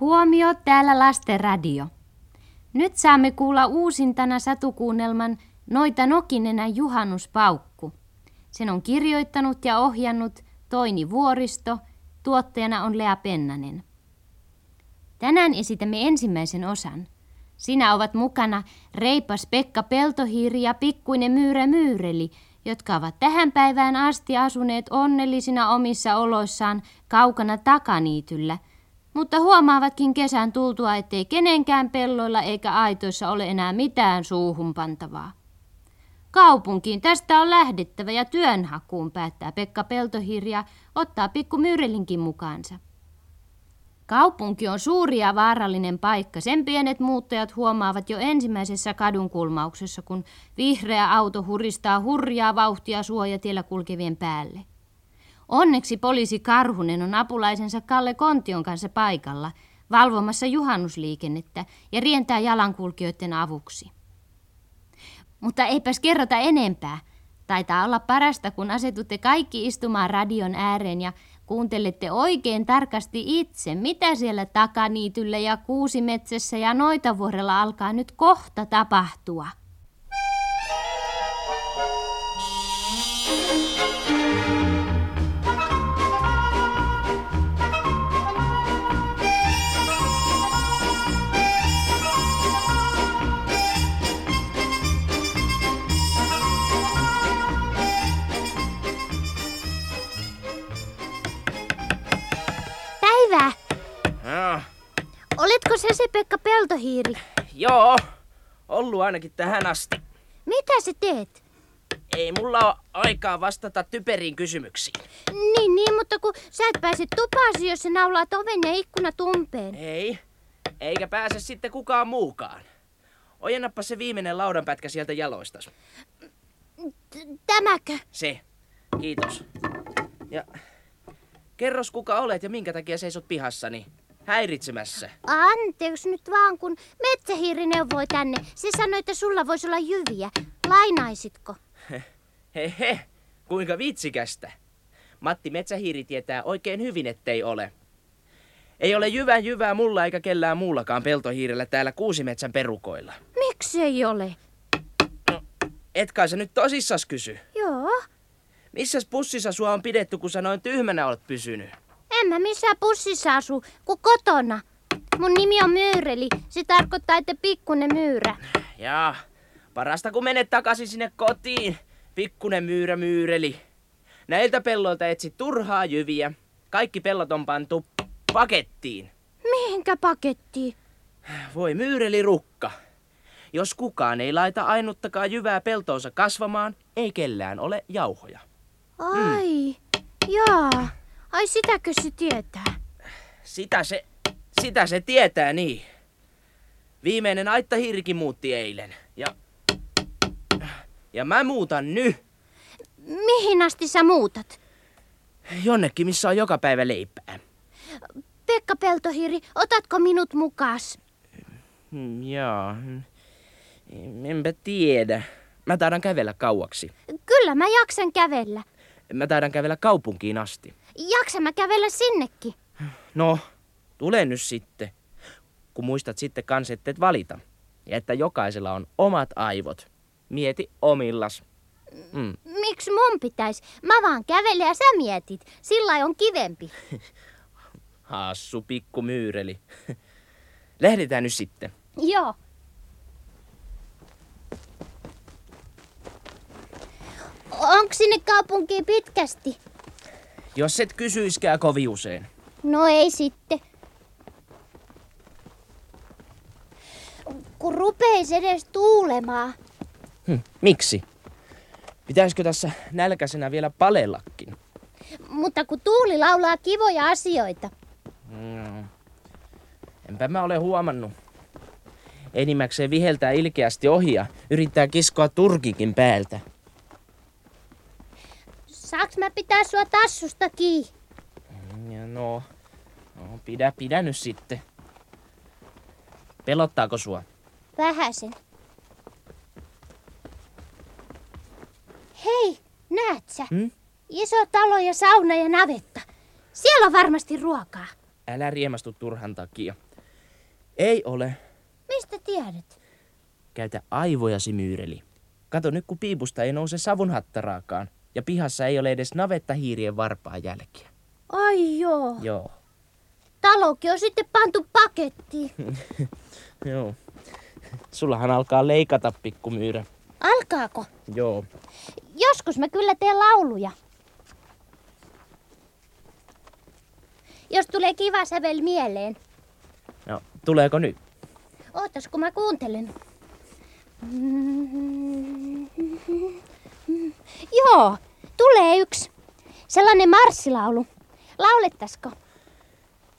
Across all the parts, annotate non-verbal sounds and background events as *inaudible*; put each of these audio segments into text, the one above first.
Huomio, täällä Lasten radio. Nyt saamme kuulla uusintana satukuunnelman Noita Nokinenä juhannuspaukku. Sen on kirjoittanut ja ohjannut Toini Vuoristo, tuottajana on Lea Pennanen. Tänään esitämme ensimmäisen osan. Siinä ovat mukana reipas Pekka Peltohiiri ja pikkuinen Myyrä Myyreli, jotka ovat tähän päivään asti asuneet onnellisina omissa oloissaan kaukana takaniityllä – mutta huomaavatkin kesän tultua, ettei kenenkään pelloilla eikä aitoissa ole enää mitään suuhun pantavaa. Kaupunkiin tästä on lähdettävä ja työnhakuun päättää Pekka Peltohirja ottaa pikku Myyrelinkin mukaansa. Kaupunki on suuri ja vaarallinen paikka. Sen pienet muuttajat huomaavat jo ensimmäisessä kadunkulmauksessa, kun vihreä auto huristaa hurjaa vauhtia suojatiellä kulkevien päälle. Onneksi poliisi Karhunen on apulaisensa Kalle Kontion kanssa paikalla, valvomassa juhannusliikennettä ja rientää jalankulkijoiden avuksi. Mutta eipäs kerrota enempää. Taitaa olla parasta, kun asetutte kaikki istumaan radion ääreen ja kuuntelette oikein tarkasti itse, mitä siellä takaniityllä ja kuusimetsässä ja noitavuorella alkaa nyt kohta tapahtua. Se Pekka Peltohiiri? joo, ollut ainakin tähän asti. Mitä sä teet? Ei mulla ole aikaa vastata typeriin kysymyksiin. Niin, niin, mutta kun sä et pääse tupaasi, jos sä naulaat oven ja ikkuna tumpeen. Ei, eikä pääse sitten kukaan muukaan. Ojennappa se viimeinen laudanpätkä sieltä jaloistas. Tämäkö? Se. Kiitos. Ja kerros kuka olet ja minkä takia seisot pihassani. Häiritsemässä. Anteeksi nyt vaan, kun metsähiiri neuvoi tänne. Se sanoi, että sulla voisi olla jyviä. Lainaisitko? *laughs* He he, kuinka vitsikästä. Matti Metsähiiri tietää oikein hyvin, ettei ole. Ei ole jyvän jyvää mulla eikä kellään muullakaan peltohiirellä täällä Kuusimetsän perukoilla. Miksi ei ole? No, et kai sä nyt tosissas kysy. Joo. Missäs pussissa sua on pidetty, kun sä noin tyhmänä olet pysynyt? En mä missään pussissa asu, kuin kotona. Mun nimi on Myyreli. Se tarkoittaa, että pikkunen myyrä. Jaa, parasta kun menet takaisin sinne kotiin, pikkunen myyrä myyreli. Näiltä pelloilta etsit turhaa jyviä. Kaikki pellot on pantu pakettiin. Mihinkä pakettiin? Voi myyreli rukka. Jos kukaan ei laita ainuttakaan jyvää peltoonsa kasvamaan, ei kellään ole jauhoja. Ai, jaa. Ai sitäkö se tietää? Sitä se, sitä se tietää niin. Viimeinen aittahiirikin muutti eilen. Ja, ja mä muutan nyt. Mihin asti sä muutat? Jonnekin, missä on joka päivä leipää. Pekka Peltohiiri, otatko minut mukaas? Hmm, Jaa, hmm. enpä tiedä. Mä taidan kävellä kauaksi. Kyllä mä jaksan kävellä. Mä taidan kävellä kaupunkiin asti. Jaksan mä kävellä sinnekin. No, tule nyt sitten. Kun muistat sitten kans, etteet valita. Ja että jokaisella on omat aivot. Mieti omillas. Mm. Miksi mun pitäis? Mä vaan kävelen ja sä mietit. Sillä on kivempi. *laughs* Hassu pikku myyreli. *laughs* Lähdetään nyt sitten. Joo. Onko sinne kaupunkiin pitkästi? Jos et kysyiskää kovin usein. No ei sitten. Kun rupeis edes tuulemaan. Hm, miksi? Pitäisikö tässä nälkäisenä vielä palellakin? Mutta kun tuuli laulaa kivoja asioita. Mm. Enpä mä ole huomannut. Enimmäkseen viheltää ilkeästi ohi ja yrittää kiskoa turkikin päältä. Saaks mä pitää sua tassusta kiinni? Ja no, no pidä, pidä nyt sitten. Pelottaako sua? Vähäsen. Hei, näet sä? Hmm? Iso talo ja sauna ja navetta. Siellä on varmasti ruokaa. Älä riemastu turhan takia. Ei ole. Mistä tiedät? Käytä aivojasi, Myyreli. Kato nyt, kun piipusta ei nouse savunhattaraakaan. Ja pihassa ei ole edes navettahiirien varpaa jälkiä. Ai joo. Joo. Talokin on sitten pantu pakettiin. *laughs* Joo. Sullahan alkaa leikata, pikkumyyrä. Alkaako? Joo. Joskus mä kyllä teen lauluja. Jos tulee kiva sävel mieleen. No, tuleeko nyt? Ootas, kun mä kuuntelen. Joo, tulee yksi. Sellainen marssilaulu. Laulettaisiko?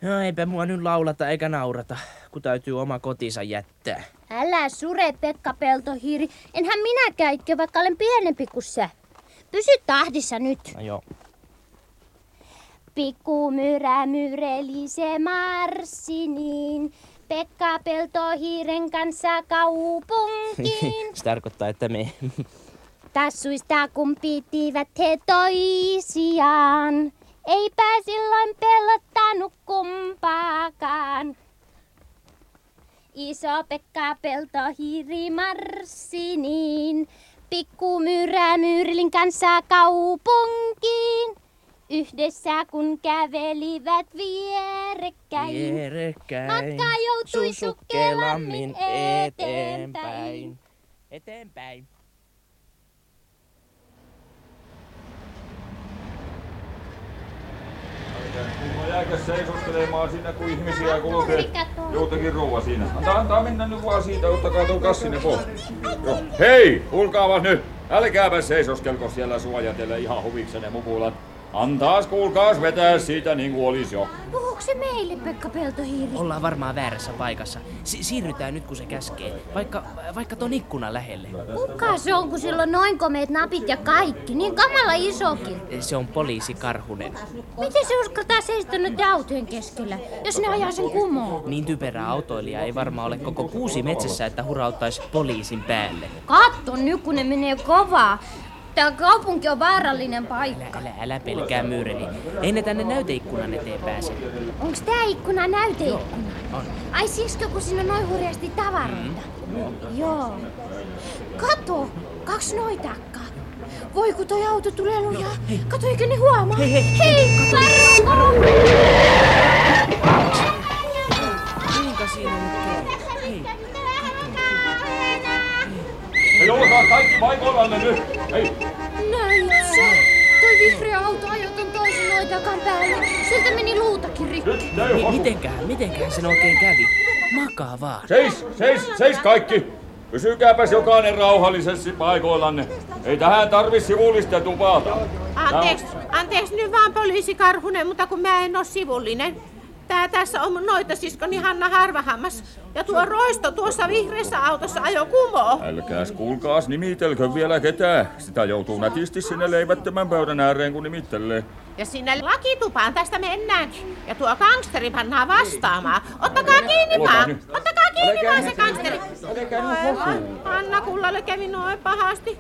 No eipä mua nyt laulata eikä naurata, kun täytyy oma kotinsa jättää. Älä sure, Pekka Peltohiiri. Enhän minä käykkö, vaikka olen pienempi kuin sä. Pysy tahdissa nyt. No joo. Pikku myrä myreli se marssi niin. Pekka Peltohiiren kanssa kaupunkiin. *laughs* Se tarkoittaa, että me... Tassuista kun pitivät he toisiaan. Eipä silloin pelottanut kumpaakaan. Iso Pekka Peltohiiri marssi niin. Pikku myrä myyrlin kanssa kaupunkiin. Yhdessä kun kävelivät vierekkäin. Vierekkäin. Matka joutui sukkelammin eteenpäin. Eteenpäin. No jääkö seisostelemaan siinä, kun ihmisiä kulkee joutakin rouva siinä. Antaa, antaa mennä nyt vaan siitä, ottakaa tuon kassine pois. Joo. Hei, kuulkaavas nyt. Älkääpä seisoskelko siellä suojatelle ihan huviksenne mukulat. Antaas kuulkaas vetää siitä niin kuin olis jo. Puhuuko se meille, Pekka Peltohiiri? Ollaan varmaan väärässä paikassa. Si- siirrytään nyt, kun se käskee. Vaikka, vaikka ton ikkunan lähelle. Kuka se on, kun sillä on noin komeet napit ja kaikki? Niin kamala isokin. Se on poliisi Karhunen. Miten se uskaltaa seistä nyt autojen keskellä, jos ne ajaa sen kumoon? Niin typerä autoilija ei varmaan ole koko kuusi metsässä, että hurauttaisi poliisin päälle. Katso nyt, kun ne menee kovaa. Tää kaupunki on vaarallinen paikka. Älä, älä pelkää myyreli. Ei ne tänne näyteikkunan eteen pääse. Onks tää ikkuna näyteikkuna? On. Ai siksikö, kun siinä on noin hurjasti tavaroita? Joo. Kato, kaksi noitakkaa. Voi kun toi auto tulee lujaa. Kato, eikö ne huomaa? Hei, hei, hei varo, varo. Olkaa kaikki paikoillanne nyt. Hei, Näit sä? Toi vihreä auto ajoi ton toisen noitakan päälle. Sieltä meni luutakin rikki. nyt ne Mi- hosu. mitenköhän, mitenköhän sen oikein kävi? Makaa vaan. Seis, seis, seis kaikki. Pysykääpäs jokainen rauhallisesti paikoillanne. Ei tähän tarvi sivullista tupata. Anteeksi, anteeksi nyt vaan poliisi Karhunen, mutta kun mä en oo sivullinen. Tää tässä on mun noita siskoni Hanna Harvahammas. Ja tuo roisto tuossa vihreässä autossa ajo kumoo. Älkääs kuulkaas nimitelkö vielä ketään. Sitä joutuu nätisti sinne leivättömän pöydän ääreen kun nimittelee. Ja sinne lakitupaan tästä mennäänkin. Ja tuo gangsteri pannaan vastaamaan. Ottakaa kiinni vaan. Ottakaa kiinni vaan se gangsteri. Hanna Kullalle kävi noin pahasti.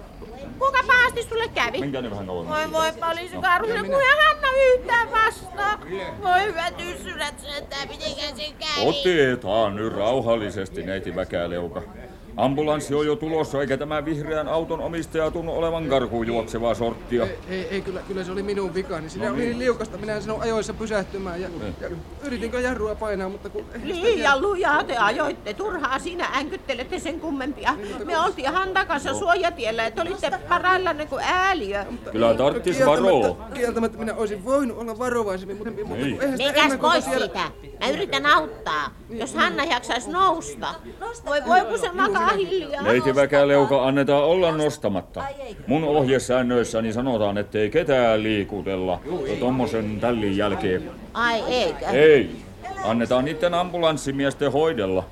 Kuinka pahasti sulle kävi? Minkä nyt vähän on? Voi voi poliisi Karhunen, kun ei Hanna yhtään vastaa. Voi hyvät yssyrät sentään, mitenkä se kävi? Otetaan nyt rauhallisesti, neiti Väkäleuka. Ambulanssi on jo tulossa, eikä tämä vihreän auton omistaja tunnu olevan karkuun juoksevaa sorttia. Ei, ei, ei kyllä, kyllä se oli minun vikani. Siinä No oli niin. niin liukasta, minä en sanonut ajoissa pysähtymään ja, ja yritin kyllä jarrua painaa, mutta kun... sitä Liian lujaa te ajoitte, turhaa sinä änkyttelette sen kummempia. Me oltiin Hantan kanssa suojatiellä, että olitte paraillanne kuin ääliö. Kyllä tarttis Kieltämättä- varoo. Kieltämättä minä olisin voinut olla varovaisemmin, mutta, mutta Niin. kun eihän sitä Menkääs ennakolta pois tiedä- siitä. Mä yritän auttaa. Jos Hanna jaksaisi nousta. Voi voi kun se makaa hiljaa. Neiti Väkäleuka annetaan olla nostamatta. Mun ohjesäännöissäni sanotaan, ettei ketään liikutella jo tommosen tällin jälkeen. Ai eikö? Ei. Annetaan niiden ambulanssimiesten hoidella.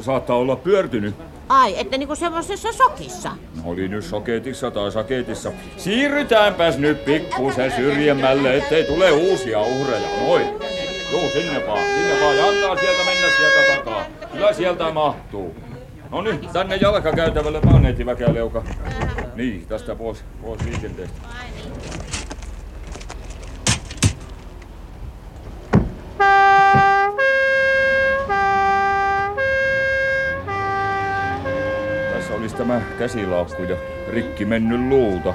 Saattaa olla pyörtynyt. Ai, että niinku semmosessa sokissa. Oli nyt soketissa tai saketissa. Siirrytäänpäs nyt pikkusen syrjemmälle, ettei tule uusia uhreja. Noin. Juu, sinne vaan, sinne vaan. Ja antaa sieltä mennä sieltä takaa. Kyllä sieltä mahtuu. No niin, tänne jalkakäytävälle vaan neiti väkäleuka. Niin, tästä pois, pois liikenteestä. Tässä olisi tämä käsilaukku ja rikki mennyt luuta.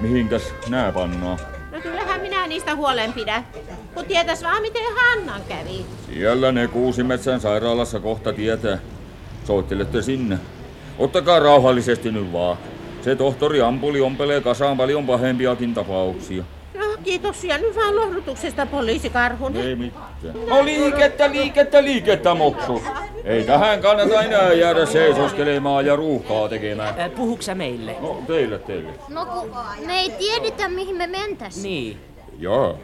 Mihinkäs nää pannaan? No kyllähän minä niistä huolen pidän. Kun tietäis vaan miten Hannan kävi. Siellä ne Kuusimetsän sairaalassa kohta tietää. Soittelette sinne. Ottakaa rauhallisesti nyt vaan. Se tohtori Ampuli ompelee kasaan paljon pahempiakin tapauksia. No kiitos ja nyt vaan lohdutuksesta poliisikarhunen. Ei mitään. No liikettä, liikettä, liikettä, moksus. Ei tähän kannata enää jäädä seisoskelemaan ja ruuhkaa tekemään. Äh, puhuksä meille? No, teille, teille. No kun me ei tiedetä mihin me mentäs. Niin. Jaa,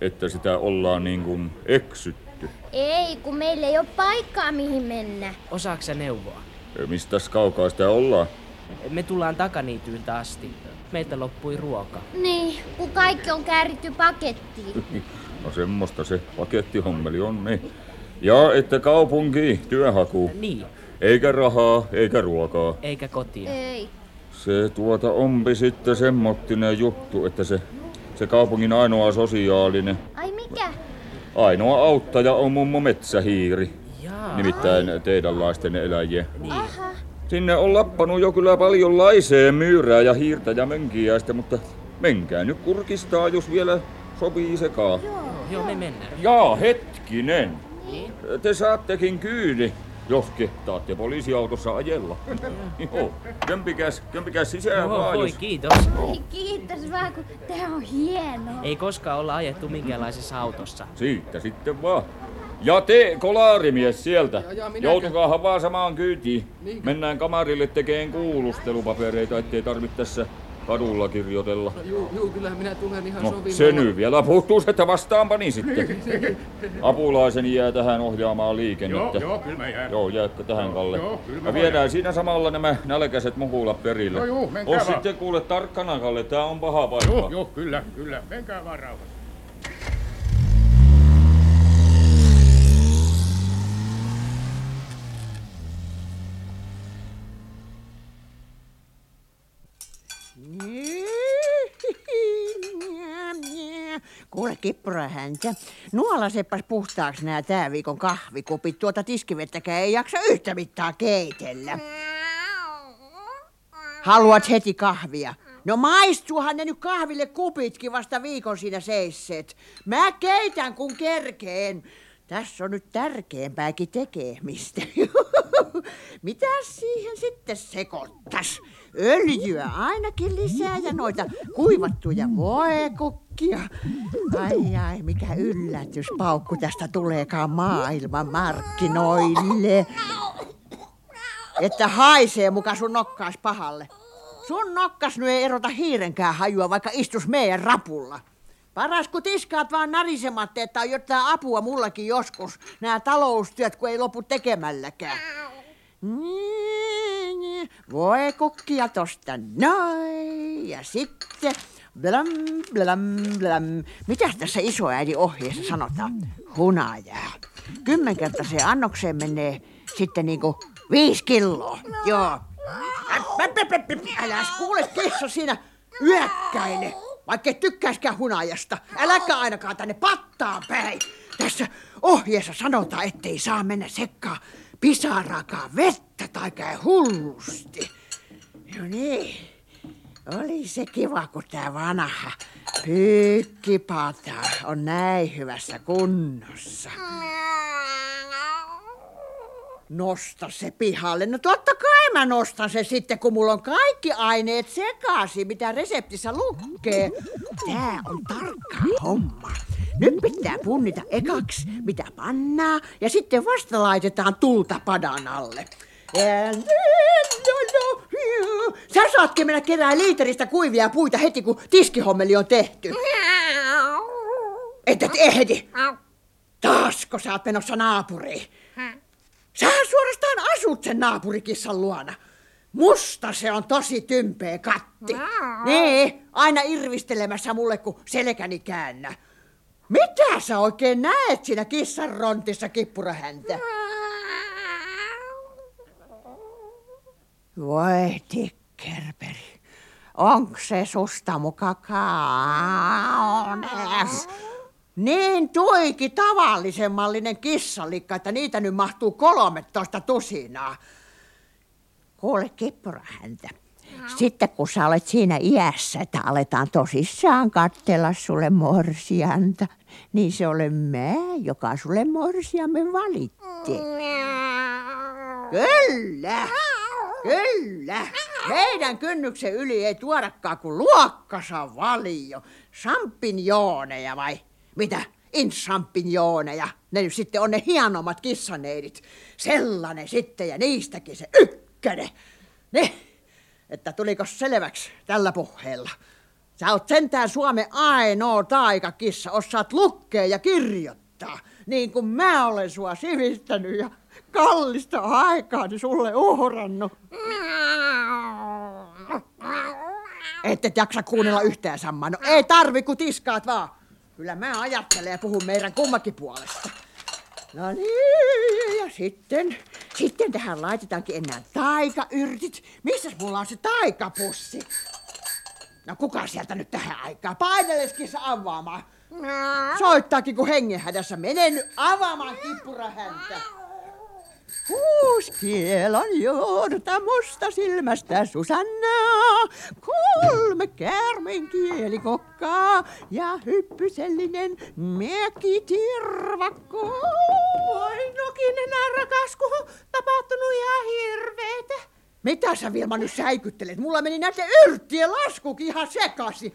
että sitä ollaan niin kuin eksytty. Ei, kun meillä ei ole paikkaa mihin mennä. Osaaksä neuvoa? Mistäs kaukaa sitä ollaan? Me tullaan takaniityltä asti. Meiltä loppui ruoka. Niin, kun kaikki on kääritty pakettiin. *laughs* No semmoista se pakettihommeli on, niin. Ja että kaupunki, työhaku. Niin, Eikä rahaa, eikä ruokaa. eikä kotia. Ei. Se tuota ompi sitten semmottinen juttu, että se, se kaupungin ainoa sosiaalinen, Ai mikä? Ainoa auttaja on mummo metsähiiri. Jaa. Nimittäin teidänlaisten eläjien. Niin. Aha. Sinne on lappanut jo kyllä paljon laiseen myyrää ja hiirtä ja mönkiäistä, mutta menkää nyt kurkistaa, jos vielä sopii sekaan. Joo, me mennään. Jaa, hetkinen. Niin. Te saattekin kyydi, jos kehtaatte poliisiautossa ajella. Joo, kömpikäs, kömpikäs sisään Joo, vaan, voi, jos... kiitos. Ai kiitos vaan, kun tää on hienoa. Ei koskaan olla ajettu minkäänlaisessa autossa. Siitä sitten vaan. Ja te, kolarimies sieltä, Ja- ja joutukaahan vaan samaan kyytiin. Niinkö? Mennään kamarille tekeen kuulustelupapereita, ettei tarvitse tässä kadulla kirjoitella. No, juu, juu, kyllähän minä tulen ihan No, sovimaan. se nyt vielä puuttuu, että vastaanpa niin sitten. *laughs* Apulaiseni jää tähän ohjaamaan liikennettä. Joo, joo, kyllä mä jään. Joo, jäätte tähän, Kalle. joo, kyllä mä ja viedään jäädä. siinä samalla nämä nälkäiset muhulat perille. Joo, juu, menkää vaan. sitten kuule tarkkana, Kalle, tää on paha paikka. Joo, joo, kyllä, kyllä. Menkää vaan rauhassa. Kuule kippura häntä. Nuolaseppas puhtaaksi nämä tää viikon kahvikupit. Tuota tiskivettäkään ei jaksa yhtä mittaa keitellä. Haluat heti kahvia? No maistuuhan ne nyt kahville kupitkin vasta viikon siinä seisseet. Mä keitän kun kerkeen. Tässä on nyt tärkeämpääkin tekemistä. *laughs* Mitä siihen sitten sekoittas? Öljyä ainakin lisää ja noita kuivattuja voekukkia. Ai ai, mikä yllätyspaukku tästä tuleekaan maailman markkinoille. Että haisee muka sun nokkaas pahalle. Sun nokkas nyt ei erota hiirenkään hajua, vaikka istus meidän rapulla. Paras kun tiskaat vaan narisematte, että on jotain apua mullakin joskus. Nämä taloustyöt, kun ei lopu tekemälläkään. Niin, niin. Voi kukkia tosta noin. Ja sitten blam, blam, blam. Mitäs tässä isoäidin ohjeessa sanotaan? Hunajaa. Kymmenkertaiseen annokseen menee sitten niinku viisi kiloa. Joo. Äläs kuule kissa siinä yökkäile. Vaikka et tykkäiskään hunajasta. Äläkä ainakaan tänne pattaan päin. Tässä ohjeessa sanotaan, ettei saa mennä sekkaan pisarakaan vettä tai käy hullusti. No niin. Oli se kiva, kun tää vanha pyykkipata on näin hyvässä kunnossa. Nosta se pihalle. No totta kai mä nostan se sitten, kun mulla on kaikki aineet sekaisin, mitä reseptissä lukee. Tää on tarkka homma. Nyt pitää punnita ekaksi, mitä pannaa, ja sitten vasta laitetaan tulta padan alle. Ja- Sä saatkin mennä kerää liiteristä kuivia puita heti, kun tiskihommeli on tehty. Että ehdi. Taasko sä oot menossa naapuriin? Sähän suorastaan asut sen naapurikissan luona. Musta se on tosi tympeä katti. Niin, aina irvistelemässä mulle, kun selkäni käännä. Mitä sä oikein näet siinä kissan rontissa, kippurahäntä? Voi tikkerperi. Onko se susta muka kauneas? Niin tuiki tavallisen mallinen kissalikka, että niitä nyt mahtuu 13 tusinaa. Kuule kippura häntä. Sitten kun sä olet siinä iässä, että aletaan tosissaan katsella sulle morsianta, niin se olen mä, joka sulle morsiamme valitti. Kyllä, kyllä. Meidän kynnyksen yli ei tuodakaan kuin luokkasa valio. Champinjoneja vai mitä? Inchampinjoneja. Ne nyt sitten on ne hienommat kissaneidit. Sellainen sitten ja niistäkin se ykkönen. Ne, että tuliko selväksi tällä puheella. Sä oot sentään Suomen ainoa taikakissa, osaat lukea ja kirjoittaa, niin kuin mä olen sua sivistänyt ja kallista aikaani sulle uhrannut. Ette et jaksa kuunnella yhtään sammaa. No ei tarvi, kun tiskaat vaan. Kyllä mä ajattelen ja puhun meidän kummakin puolesta. No niin, ja sitten, sitten tähän laitetaankin enää taikayrtit. Missä mulla on se taikapussi? No kuka sieltä nyt tähän aikaan? Paineleskissa avaamaan. Soittaakin kun hengenhädässä. Mene nyt avaamaan kippura häntä. Kuuskielon juurta musta silmästä Susannaa, kolme käärmeen kielikokkaa ja hyppysellinen mekitirvakko. Voi Nokinen rakas, kun on tapahtunut ihan hirveetä. Mitä sä Vilma nyt säikyttelet? Mulla meni näiden yrttien laskukin ihan sekasi.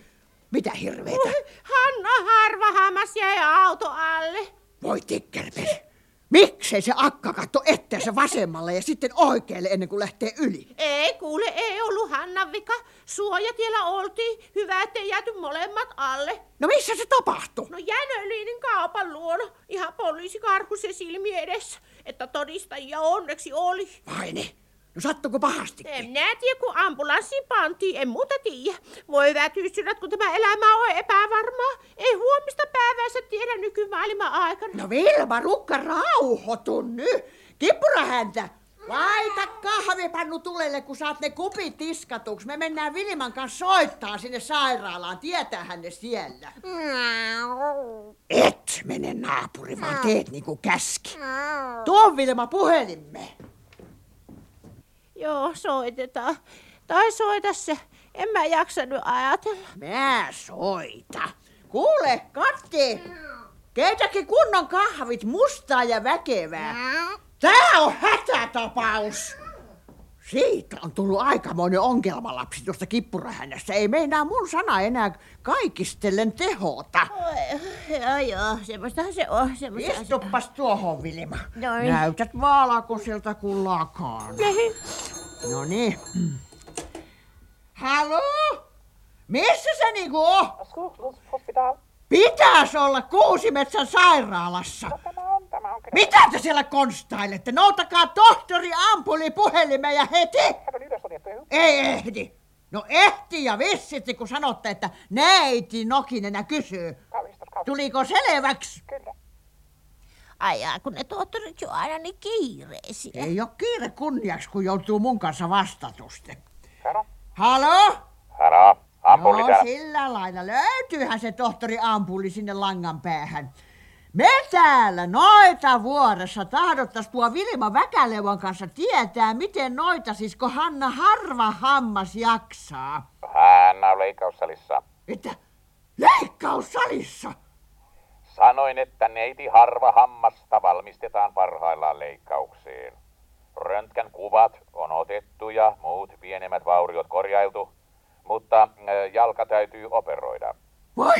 Mitä hirveetä? Hanna Harvahammas jäi auto alle. Voi tikkerpeli. Miksei se akka katto etteensä vasemmalle ja sitten oikealle ennen kuin lähtee yli? Ei kuule, ei ollut Hannan vika. Suojatiellä oltiin. Hyvä, ettei jääty molemmat alle. No missä se tapahtui? No Jänöliinin kaupan luona. Ihan poliisikarhu se silmi edessä. Että todistajia onneksi oli. Vai ne? No sattuko pahasti? En minä tiedä, kun ambulanssiin pantiin, en muuta tiedä. Voi vätysyrät, kun tämä elämä on epävarmaa. Ei huomista päivänsä tiedä nykymaailman aikana. No Vilma, rukka rauhoitu nyt. Kippura häntä. Laita kahvipannu tulelle, kun saat ne kupit tiskatuksi. Me mennään Vilman kanssa soittaa sinne sairaalaan. Tietää hän ne siellä. Et mene naapuri, vaan teet niin kuin käski. Tuo Vilma puhelimme. Joo, soitetaan. Tai soita se. En mä jaksa nyt ajatella. Mä soita. Kuule, Katti. Keitäkin kunnon kahvit, mustaa ja väkevää. Tää on hätätapaus. Siitä on tullut aikamoinen ongelmalapsi tuosta kippurahännästä. Ei meinaa mun sana enää kaikistellen tehota. Oi, joo, joo, semmoistahan se on. Semmoistahan se on. Istuppas tuohon, Vilma. Noin. Näytät vaalakoselta kuin lakaan. No niin. Halo? Missä se niinku on? Pitäis olla Kuusimetsän sairaalassa. Mitä te siellä konstailette? Noutakaa tohtori ampuli puhelimeen ja heti! Ei ehdi. No ehti ja vissitti, kun sanotte, että neiti Nokinen kysyy. Tuliko selväksi? Ai jaa, kun ne tohtorit jo aina niin kiireisiä. Ei ole kiire kunniaksi, kun joutuu mun kanssa vastatusten. Halo? Halo, ampulli no, täällä. sillä lailla. Löytyyhän se tohtori ampuli sinne langan päähän. Me täällä noita vuorossa tahdottais tuo Vilma Väkälevon kanssa tietää, miten noita sisko Hanna harva hammas jaksaa. Hän on leikkaussalissa. Että leikkaussalissa. Sanoin, että neiti harva hammasta valmistetaan parhaillaan leikkauksiin. Röntgen kuvat on otettu ja muut pienemmät vauriot korjailtu, mutta äh, jalka täytyy operoida. Voi,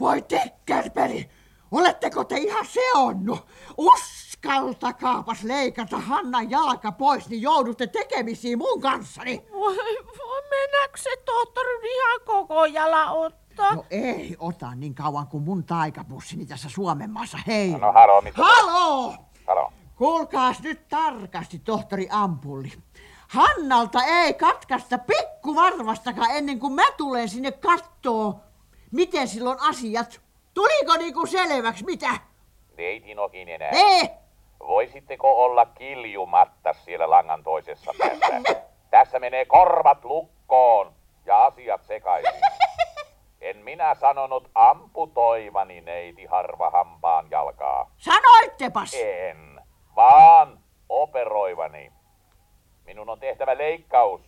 voi tekkerperi. Oletteko te ihan seonnut? Uskaltakaapas leikata Hannan jalka pois, niin joudutte tekemisiin mun kanssani. Voi, voi mennäkö se tohtori ihan koko jala ottaa? No ei ota niin kauan kuin mun taikapussini tässä Suomen maassa hei. No halo, mitä? Halo! Halo. Kuulkaas nyt tarkasti, tohtori Ampulli. Hannalta ei katkaista pikkuvarvastakaan ennen kuin mä tulen sinne kattoo, miten silloin asiat. Tuliko niinku selväksi, mitä? Neiti Nokinen. Ei! Voisitteko olla kiljumatta siellä langan toisessa päässä? *laughs* Tässä menee korvat lukkoon ja asiat sekaisin. *laughs* En minä sanonut amputoivani neiti harva hampaan jalkaa. Sanoittepas! En, vaan operoivani. Minun on tehtävä leikkaus.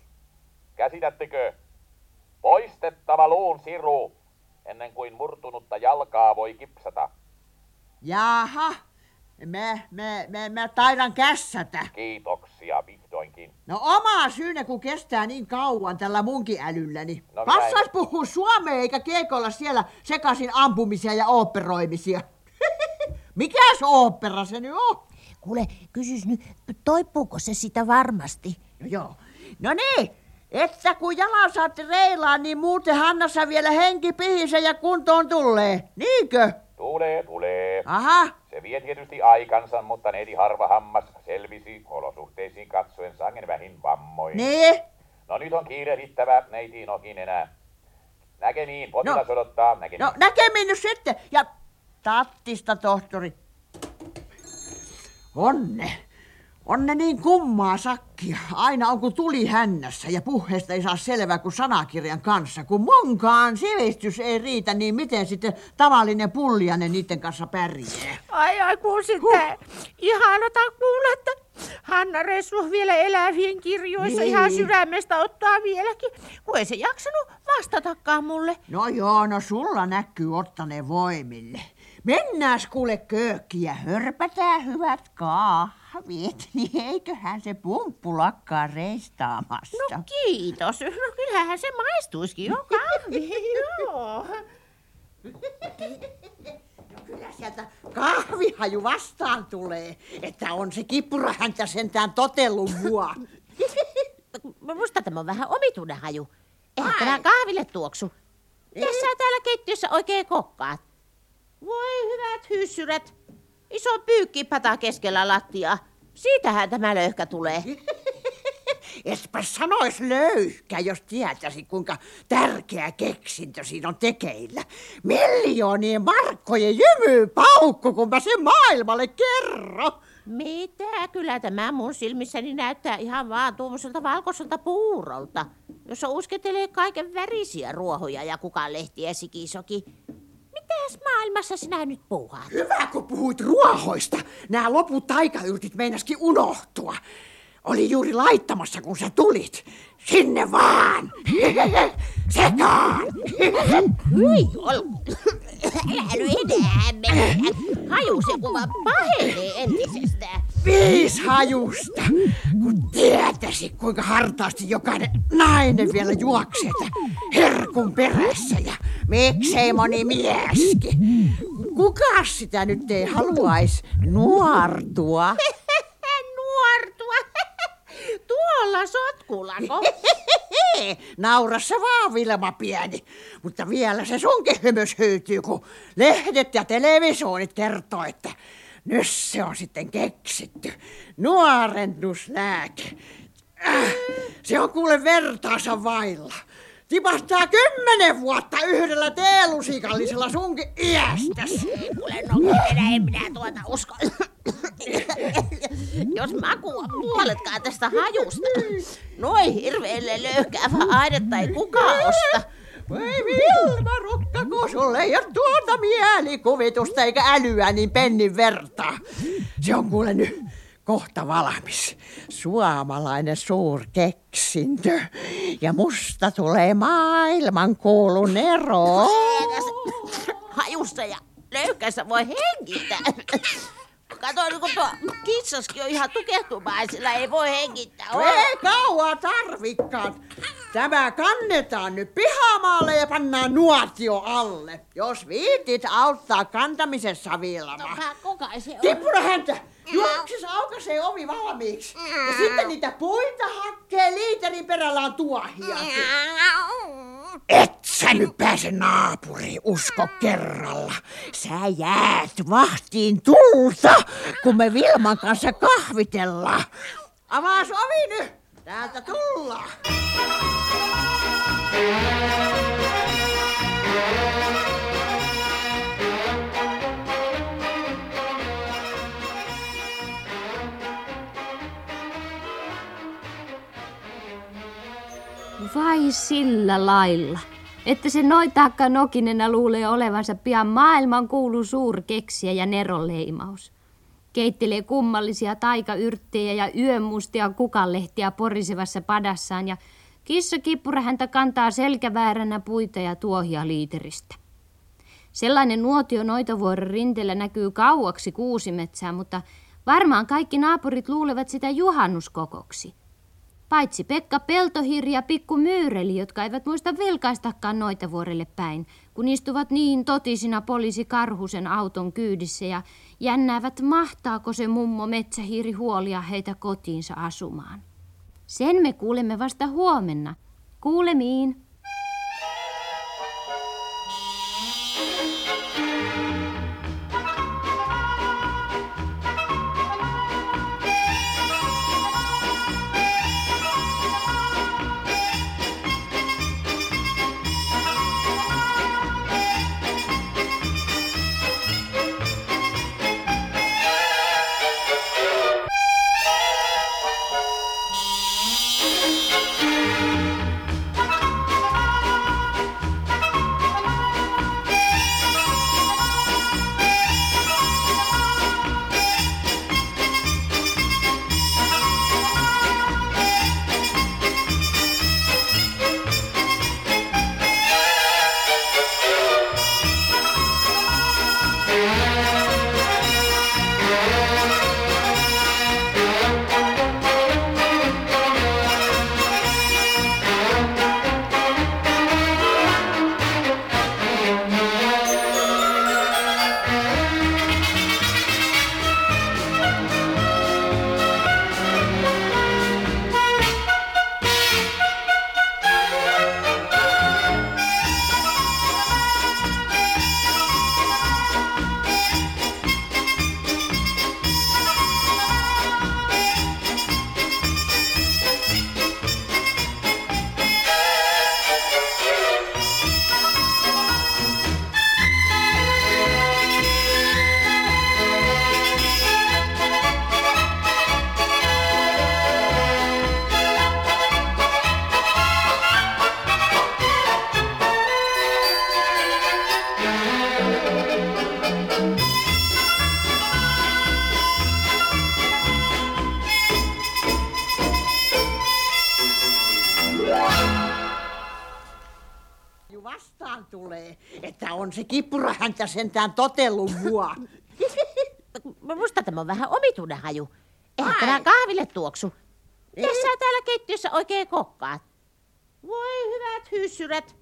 Käsitättekö? Poistettava luun siru, ennen kuin murtunutta jalkaa voi kipsata. Jaha, mä, mä, mä, mä taidan kässätä. Kiitoksia vihdoinkin. No oma syynä, kun kestää niin kauan tällä munkin älylläni. No Passais en- puhua suomea eikä kiekolla siellä sekaisin ampumisia ja oopperoimisia. *laughs* Mikäs ooppera se nyt on? Kuule, kysys nyt, toipuuko se sitä varmasti? No joo. No niin, että kun jalan saatte reilaan, niin muuten Hannassa vielä henki pihisee ja kuntoon tulee. Niinkö? Tulee, tulee. Aha, Se vie tietysti aikansa, mutta neiti harva hammas selvisi olosuhteisiin katsoen sangen vähin vammoin. niin. No nyt on kiirehdittävä, neiti Nokin enää. Näkemiin, potilas No. odottaa, näkemiin. No näkemiin nyt sitten. Ja tattista, tohtori. Onne. Onne niin kummaa sakkia. Aina on kun tuli hännässä ja puheesta ei saa selvää kuin sanakirjan kanssa. Kun monkaan sivistys ei riitä, niin miten sitten tavallinen pullianen niiden kanssa pärjää? Ai ai, kun sitten ihanata kuulla, että Hanna Ressu vielä elävien kirjoissa Niin. ihan sydämestä ottaa vieläkin, kun ei se jaksanut vastatakaan mulle. No joo, no sulla näkyy ottaneen voimille. Mennääs kuule köökkiä, hörpätään hyvät kahvit, *laughs* niin eiköhän se pumppu lakkaa reistaamasta. No kiitos. No kyllähän se maistuisikin jo kahvi. *laughs* Joo. *laughs* No kyllä sieltä kahvihaju vastaan tulee, että on se kippurahäntä sentään totellut mua. Musta tämä on vähän omituinen haju. Eihän tämä kahville tuoksu. Mitä sä täällä keittiössä oikein kokkaat? Voi hyvät hyssyrät. Iso pyykkipata keskellä lattiaa. Siitähän tämä löyhkä tulee. *laughs* Espä sanois löyhkä, jos tietäisi, kuinka tärkeä keksintö siinä on tekeillä. Miljoonien markkojen jymypaukku, kun mä sen maailmalle kerron. Mitä? Kyllä tämä mun silmissäni näyttää ihan vaan tuommoiselta valkoiselta puurolta, jossa uskettelee kaiken värisiä ruohoja ja kukaan lehtiä sikisoki. Mitäs maailmassa sinä nyt puuhaat? Hyvä, kun puhuit ruohoista. Nämä loput taikayrtit meinaskin unohtua. Oli juuri laittamassa, kun sä tulit. Sinne vaan! *laughs* Sekaan! *laughs* Hyi, ol... *coughs* Älä nyt enää mene. Haju se kuva pahenee entisestään. Viis hajusta, kun tietäisi, kuinka hartaasti jokainen nainen vielä juoksee herkun perässä ja miksei moni mieskin. Kukas sitä nyt ei haluaisi nuortua? *laughs* Nuortua. *laughs* Tuolla sotkulako. *laughs* Naurassa vaan Vilma pieni, mutta vielä se sunkin hymys hyytyy, kun lehdet ja televisioonit kertoo, että nyt se on sitten keksitty. Nuorennuslääke. Äh, se on kuule vertaansa vailla. Tipahtaa kymmenen vuotta yhdellä teelusikallisella sunkin iästäs. Kuule, no minä en minä tuota usko. Jos maku on puoletkaan tästä hajusta. Noin hirveelle löyhkäävä ainetta ei kukaan osta. Voi Vilma Rukka, kun sulle ei ole tuota mielikuvitusta eikä älyä niin pennin vertaa. Se on kuule nyt kohta valmis. Suomalainen suurkeksintö. Ja musta tulee maailman kuulun ero. Hajusta ja löyhkässä voi hengittää. Kato, niin kun tuo kissaskin on ihan tukehtumaisella, ei voi hengittää. Ei kauaa tarvikkaan. Tämä kannetaan nyt pihamaalle ja pannaan nuotio alle. Jos viitit auttaa kantamisessa Vilma. Kuka se on? Tippura häntä! Juoksis aukaisee ovi valmiiksi. Ja sitten niitä puita hakkee liiterin perällään tuohia. Et sä nyt pääse naapuriin, usko kerralla. Sä jäät vahtiin tulta, kun me Vilman kanssa kahvitellaan. Avaas ovi nyt! Täältä tullaan. Vai sillä lailla, että se noitaakka Nokinena luulee olevansa pian maailman kuulu suurkeksiä ja neroleimaus. keittelee kummallisia taikayrttejä ja yömustia kukanlehtiä porisevassa padassaan ja kissa kippura häntä kantaa selkävääränä puita ja tuohia liiteristä. Sellainen nuotio Noitavuoren rinteellä näkyy kauaksi kuusimetsää, mutta varmaan kaikki naapurit luulevat sitä juhannuskokoksi. Paitsi Pekka Peltohirja ja Pikku Myyreli, jotka eivät muista vilkaistakaan Noitavuorelle päin, kun istuvat niin totisina poliisi Karhusen auton kyydissä ja jännäävät mahtaako se mummo metsähiiri huolia heitä kotiinsa asumaan. Sen me kuulemme vasta huomenna. Kuulemiin. Kippurahäntä sentään totellut mua. *laughs* Musta tämä on vähän omituinen haju. Eihän tämä kahville tuoksu. Mitä sä täällä keittiössä oikein kokkaat? Voi hyvät hyssyrät.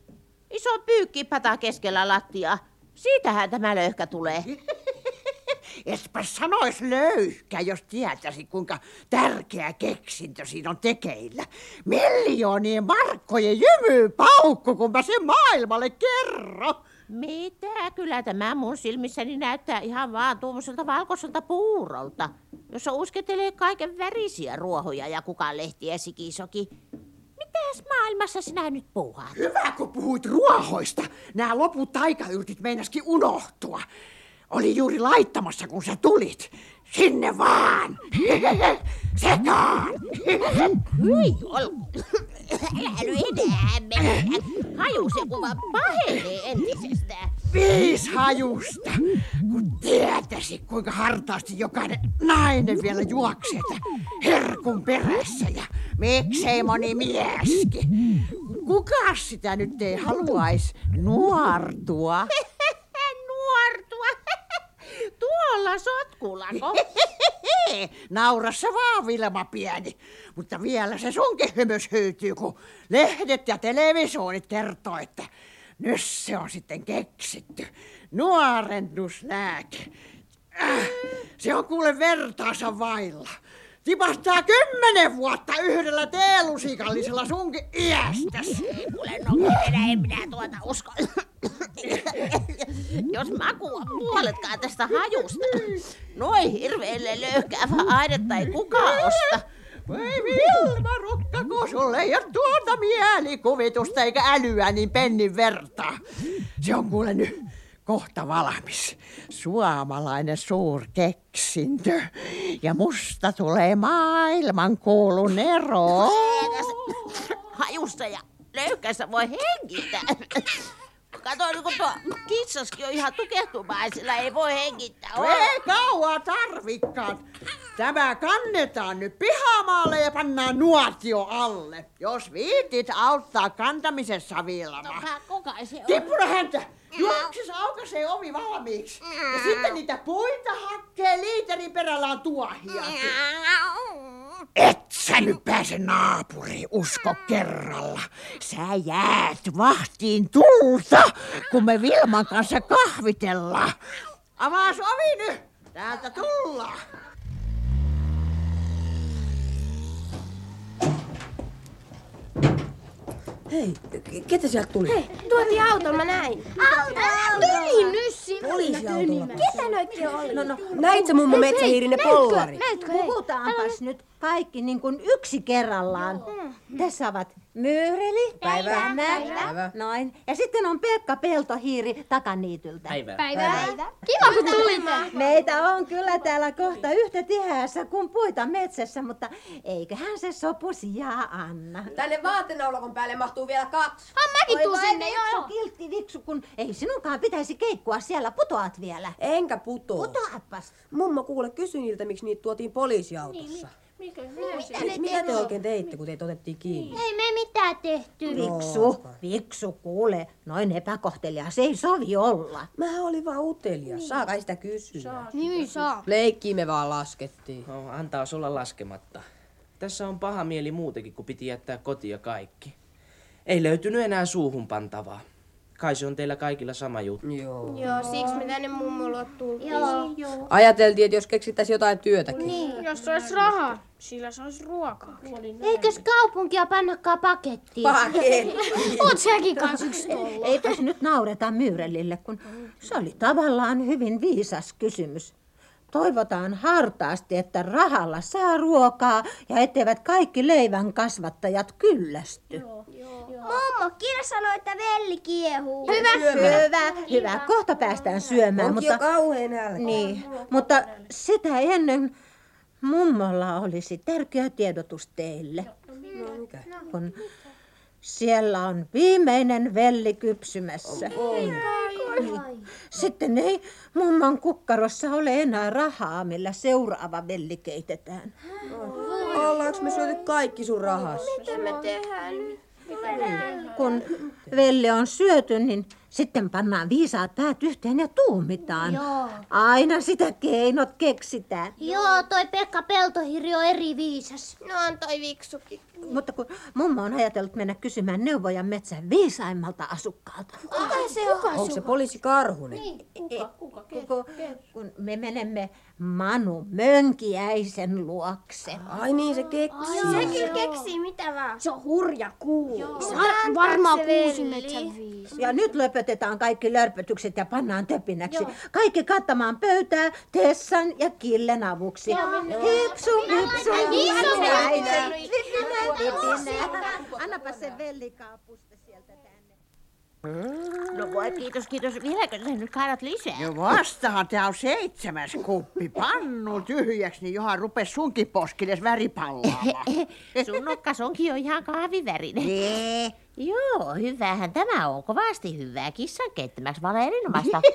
Iso pyykkipata keskellä lattiaa. Siitähän tämä löyhkä tulee. *laughs* Espä sanois löyhkä, jos tietäisi, kuinka tärkeä keksintö siinä on tekeillä. Miljoonien markkojen jymypaukku, kun mä sen maailmalle kerron. Mitä? Kyllä tämä mun silmissäni näyttää ihan vaan tuommoiselta valkoiselta puurolta, jossa usketelee kaiken värisiä ruohoja ja kukaan lehti ja sikisoki. Mitäs maailmassa sinä nyt puuhaat? Hyvä, kun puhuit ruohoista. Nämä loput taikayrtit meinaskin unohtua. Oli juuri laittamassa, kun sä tulit. Sinne vaan! *laughs* Sekaan! Hyi, ol... Nyt enää mene. Haju se kuva pahenee. Viis hajusta, kun tietäisi, kuinka hartaasti jokainen nainen vielä juoksee herkun perässä ja miksei moni mieskin. Kuka sitä nyt ei haluaisi? Nuortua. Tuolla sotkulako. *laughs* Naurassa vaan, Vilma pieni. Mutta vielä se sunkin hymys hyytyy, kun lehdet ja televisioonit kertoo, että nyt se on sitten keksitty. Nuorennuslääke. Äh, se on kuule vertaansa vailla. Tipahtaa kymmenen vuotta yhdellä teelusikallisella sunkin iästäs. Ei kuule no, enää en minä tuota usko. Jos maku on puoletkaan tästä hajusta. Noin hirveelle löyhkäävä ainetta ei kukaan osta. Voi Vilma Rukkako, sulle ei ole tuota mielikuvitusta eikä älyä niin pennin vertaa. Se on kuule nyt kohta valmis. Suomalainen suurkeksintö. Ja musta tulee maailman kuulun ero. Hajussa ja löyhkässä voi hengittää. Kato, niin kun tuo kissaskin on ihan tukehtumaisella, ei voi hengittää. Ei kauaa tarvikkaat. Tämä kannetaan nyt pihamaalle ja pannaan nuotio alle. Jos viitit auttaa kantamisessa Vilma. Kuka se on? Häntä! Juoksis aukaisee ovi valmiiksi. Ja sitten niitä puita hakkee liiterin perällään tuohia. Et sä nyt pääse naapuri usko kerralla. Sä jäät vahtiin tulta, kun me Vilman kanssa kahvitellaan. Avaas ovi nyt! Täältä tullaan. Hei, ketä sieltä tuli? Hei, Tuotiin autolla, mä näin. Tuli nyt sinä. Poliisiautolla. Ketä noikin oli? No, no, näit sä mummo metsähiirinen pollari? Näetkö, hei? Puhutaanpas nyt kaikki niin kuin yksi kerrallaan. Tässä ovat Myyreli, Päivä. Päivä, Päivä. noin. Ja sitten on Pekka Peltohiiri takaniityltä. Päivää. Päivää. Kiva, kun tulitte. Meitä on kyllä täällä kohta yhtä tiheässä kuin puita metsässä, mutta eiköhän se sopu sijaa anna. Tänne vaatenaulakon päälle mahtuu vielä kaksi. Ah, mäkin tuun vai sinne, viksu, joo. kiltti viksu, kun ei sinunkaan pitäisi keikkua siellä. Putoat vielä. Enkä putoo. Putoapas. Mummo kuule, kysy niiltä, miksi niitä tuotiin poliisiautossa. Mitä Mitä, mitä te oikein teitte, kun teitä otettiin kiinni? Ei me mitään tehty. Viksu, viksu, kuule. Noin epäkohtelia se ei sovi olla. Mä olin vaan utelias. Saa kai sitä kysyä. Niin saa. Leikkiä me vaan laskettiin. No, antaa olla laskematta. Tässä on paha mieli muutenkin, kun piti jättää koti ja kaikki. Ei löytynyt enää suuhun pantavaa. Kai se on teillä kaikilla sama juttu. Joo. Joo, siksi me tänne mummolle tultiin. Joo. Ajateltiin, että jos keksittäisiin jotain työtäkin. Niin, jos olisi rahaa, sillä saisi ruokaa. Eikös kaupunkia pannakaan pakettiin? Paketti. *laughs* Oot säkin kans yksi. Ei tässä nyt naureta Myyrelille, kun se oli tavallaan hyvin viisas kysymys. Toivotaan hartaasti, että rahalla saa ruokaa ja etteivät kaikki leivän kasvattajat kyllästy. Mummo, Kira sanoi, että velli kiehuu. Hyvä, hyvä, hyvä. Kohta päästään syömään, Onkin jo mutta, kauhean nälkä. niin, mutta sitä ennen mummolla olisi tärkeä tiedotus teille. Kun siellä on viimeinen velli kypsymässä. Niin. Sitten ei mummon kukkarossa ole enää rahaa, millä seuraava velli keitetään. Ollaanko me syöty kaikki sun rahas? Mitä me tehdään nyt? Kun velle on syöty, niin sitten pannaan viisaat päät yhteen ja tuumitaan. Joo. Aina sitä keinot keksitään. Joo, toi Pekka Peltohirri on eri viisas. No on toi viksukin. Mutta kun mummo on ajatellut mennä kysymään neuvoja metsän viisaimmalta asukkaalta. Kuka se on? Onko se poliisi Karhunen? Kuka, kuka, kun, kun me menemme Manu Mönkiäisen luokse. Ai niin, se keksi. Se kyllä keksii mitä vaan. Se on hurja kuulu. Se on varmaan kuusi metsän viisi. Ja nyt löpötetään kaikki lörpötykset ja pannaan töpinäksi. Kaikki kattamaan pöytää Tessan ja Killen avuksi. Hipsu, hipsu, Mönkiäisen. Vipinä, vipinä. Annapa se vellikaapusta. No voi, kiitos, kiitos. Vieläkö sä nyt kaivat lisää? Jo vastahan tää on seitsemäs kuppi. Pannu tyhjäksi, niin johan rupes sunkin poskiles väripallaamaan. *laughs* Sun nokkas onkin jo ihan kahvivärinen. Nee. Joo, hyvähän tämä on. Kovasti hyvää kissan keittämäksi. Vaan erinomaista. *laughs*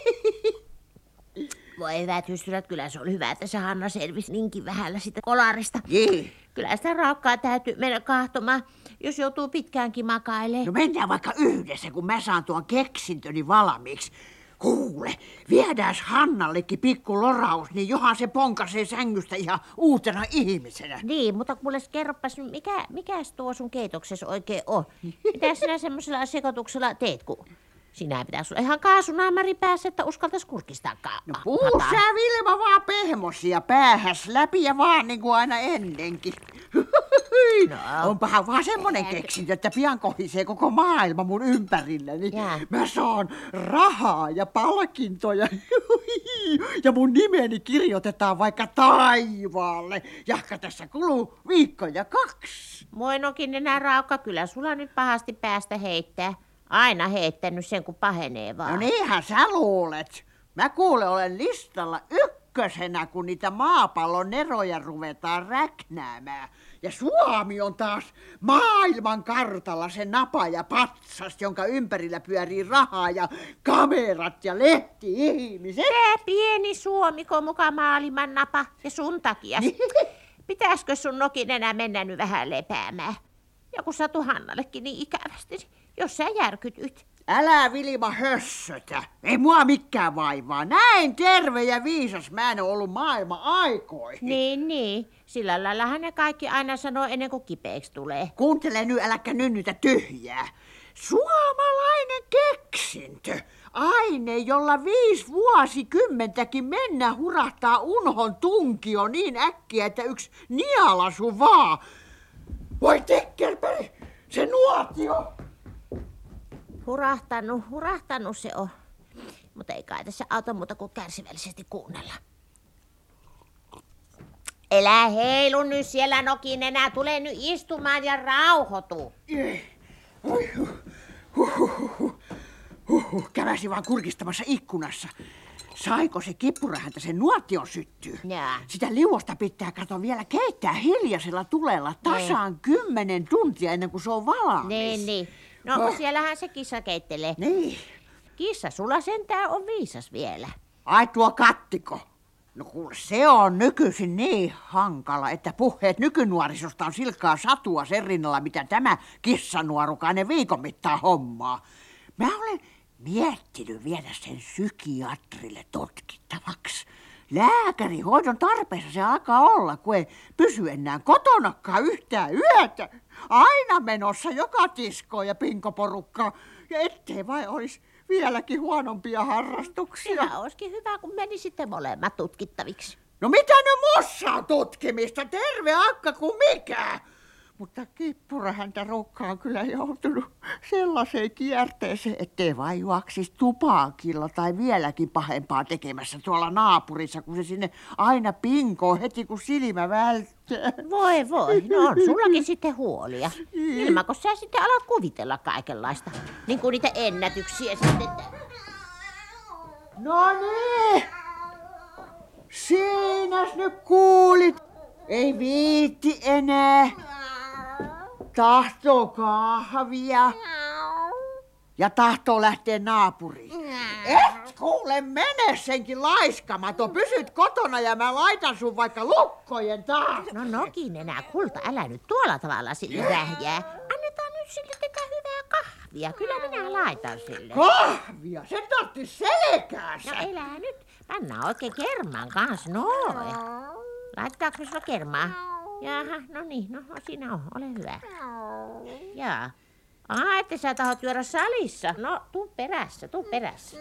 Voi hyvät ystävät, kyllä se oli hyvä, että se Hanna selvisi niinkin vähällä sitä kolarista. Jee. Kyllä sitä raukkaa täytyy mennä kahtomaan, jos joutuu pitkäänkin makailemaan. No mennään vaikka yhdessä, kun mä saan tuon keksintöni valmiiksi. Kuule, viedääs Hannallekin pikku loraus, niin johan se ponkasee sängystä ihan uutena ihmisenä. Niin, mutta kuules kerropas, nyt, mikä, mikäs tuo sun keitoksessa oikein on? Mitä sinä semmoisella sekoituksella teet, kun sinä pitäisi olla ihan kaasunaamari päässä, että uskaltais kurkistaa ka- No puu sä Vilma vaan pehmosia päähäs läpi ja vaan niin kuin aina ennenkin. *laughs* No, *laughs* Onpahan vaan semmonen keksintö, että pian kohisee koko maailma mun ympärilläni. Jaa. Mä saan rahaa ja palkintoja. *laughs* Ja mun nimeni kirjoitetaan vaikka taivaalle. Jahka tässä kuluu viikko ja kaksi. Moinokin enää raukka, kyllä sulla nyt pahasti päästä heittää. Aina heittänyt sen, kun pahenee vaan. No niinhän sä luulet. Mä kuule olen listalla ykkösenä, kun niitä maapallon neroja ruvetaan räknäämään. Ja Suomi on taas maailman kartalla se napa ja patsas, jonka ympärillä pyörii rahaa ja kamerat ja lehti-ihmiset. Tää pieni Suomiko muka maailman napa ja sun takia. Pitäisikö sun nokin enää mennä nyt vähän lepäämään? Ja kun satu Hannallekin niin ikävästi, niin jos sä järkytyt. Älä Vilma hössötä. Ei mua mikään vaivaa. Näin terve ja viisas mä en ole ollut maailma aikoihin. Niin, niin. Sillä laillahan ne kaikki aina sanoo ennen kuin kipeäksi tulee. Kuuntele nyt, äläkä nynnytä tyhjää. Suomalainen keksintö. Aine, jolla viisi vuosikymmentäkin mennä hurahtaa unhon tunkio niin äkkiä, että yksi nialasu vaan. Voi tekkelperi, se nuotio! Hurahtanut, hurahtanut se on. Mutta ei kai tässä auta muuta kuin kärsivällisesti kuunnella. Elä heilu nyt siellä nokin enää. Tule nyt istumaan ja rauhoitu. Oi, huh, huh, huh, huh. Huhhuh, käväsi vaan kurkistamassa ikkunassa. Saiko se kippurahäntä sen nuotion syttyä? Jaa. Sitä liuosta pitää kato vielä keittää hiljaisella tulella tasaan kymmenen tuntia ennen kuin se on valmis. Niin, niin. No, Oh. siellähän se kissa keittelee. Niin. Kissa sulla sentään on viisas vielä. Ai tuo kattiko. No kuule, se on nykyisin niin hankala, että puheet nykynuorisosta on silkkaa satua sen rinnalla, mitä tämä kissanuorukainen viikon mittaan hommaa. Mä olen miettinyt viedä sen psykiatrille tutkittavaksi. Lääkärihoidon tarpeessa se alkaa olla, kun ei pysy enää kotonakaan yhtään yötä. Aina menossa joka tiskoon ja pinkoporukkaan. Ja ettei vai olisi vieläkin huonompia harrastuksia. Sehän olisikin hyvä, kun menisitte molemmat tutkittaviksi. No mitä nyt mussa on tutkimista? Terve akka kuin mikä. Mutta kippura häntä rukka on kyllä joutunut sellaiseen kierteeseen, ettei vain juoksisi tupaakilla tai vieläkin pahempaa tekemässä tuolla naapurissa, kun se sinne aina pinkoo heti kun silmä välttää. Voi voi, no on sullakin sitten huolia. Ilman, kun sä sitten alat kuvitella kaikenlaista. Niin kuin niitä ennätyksiä sitten. No niin. Siinäs nyt kuulit. Ei viitti enää. Tahtoo kahvia. Ja tahtoo lähteä naapuriin. Et kuule, mene senkin laiskamaton. Pysyt kotona ja mä laitan sun vaikka lukkojen taas. No nokin enää, kulta, älä nyt tuolla tavalla sille rähjää. Annetaan nyt sille tekä hyvää kahvia. Kyllä minä laitan sille. Kahvia? Se tartti selkäänsä. No elää nyt. Pannaan oikein kerman kanssa, noin. Laittaako sulla kermaa? Jaha, no niin, no siinä on, ole hyvä. Jaa. Aa, että sä tahot juoda salissa. No, tuu perässä, tuu perässä.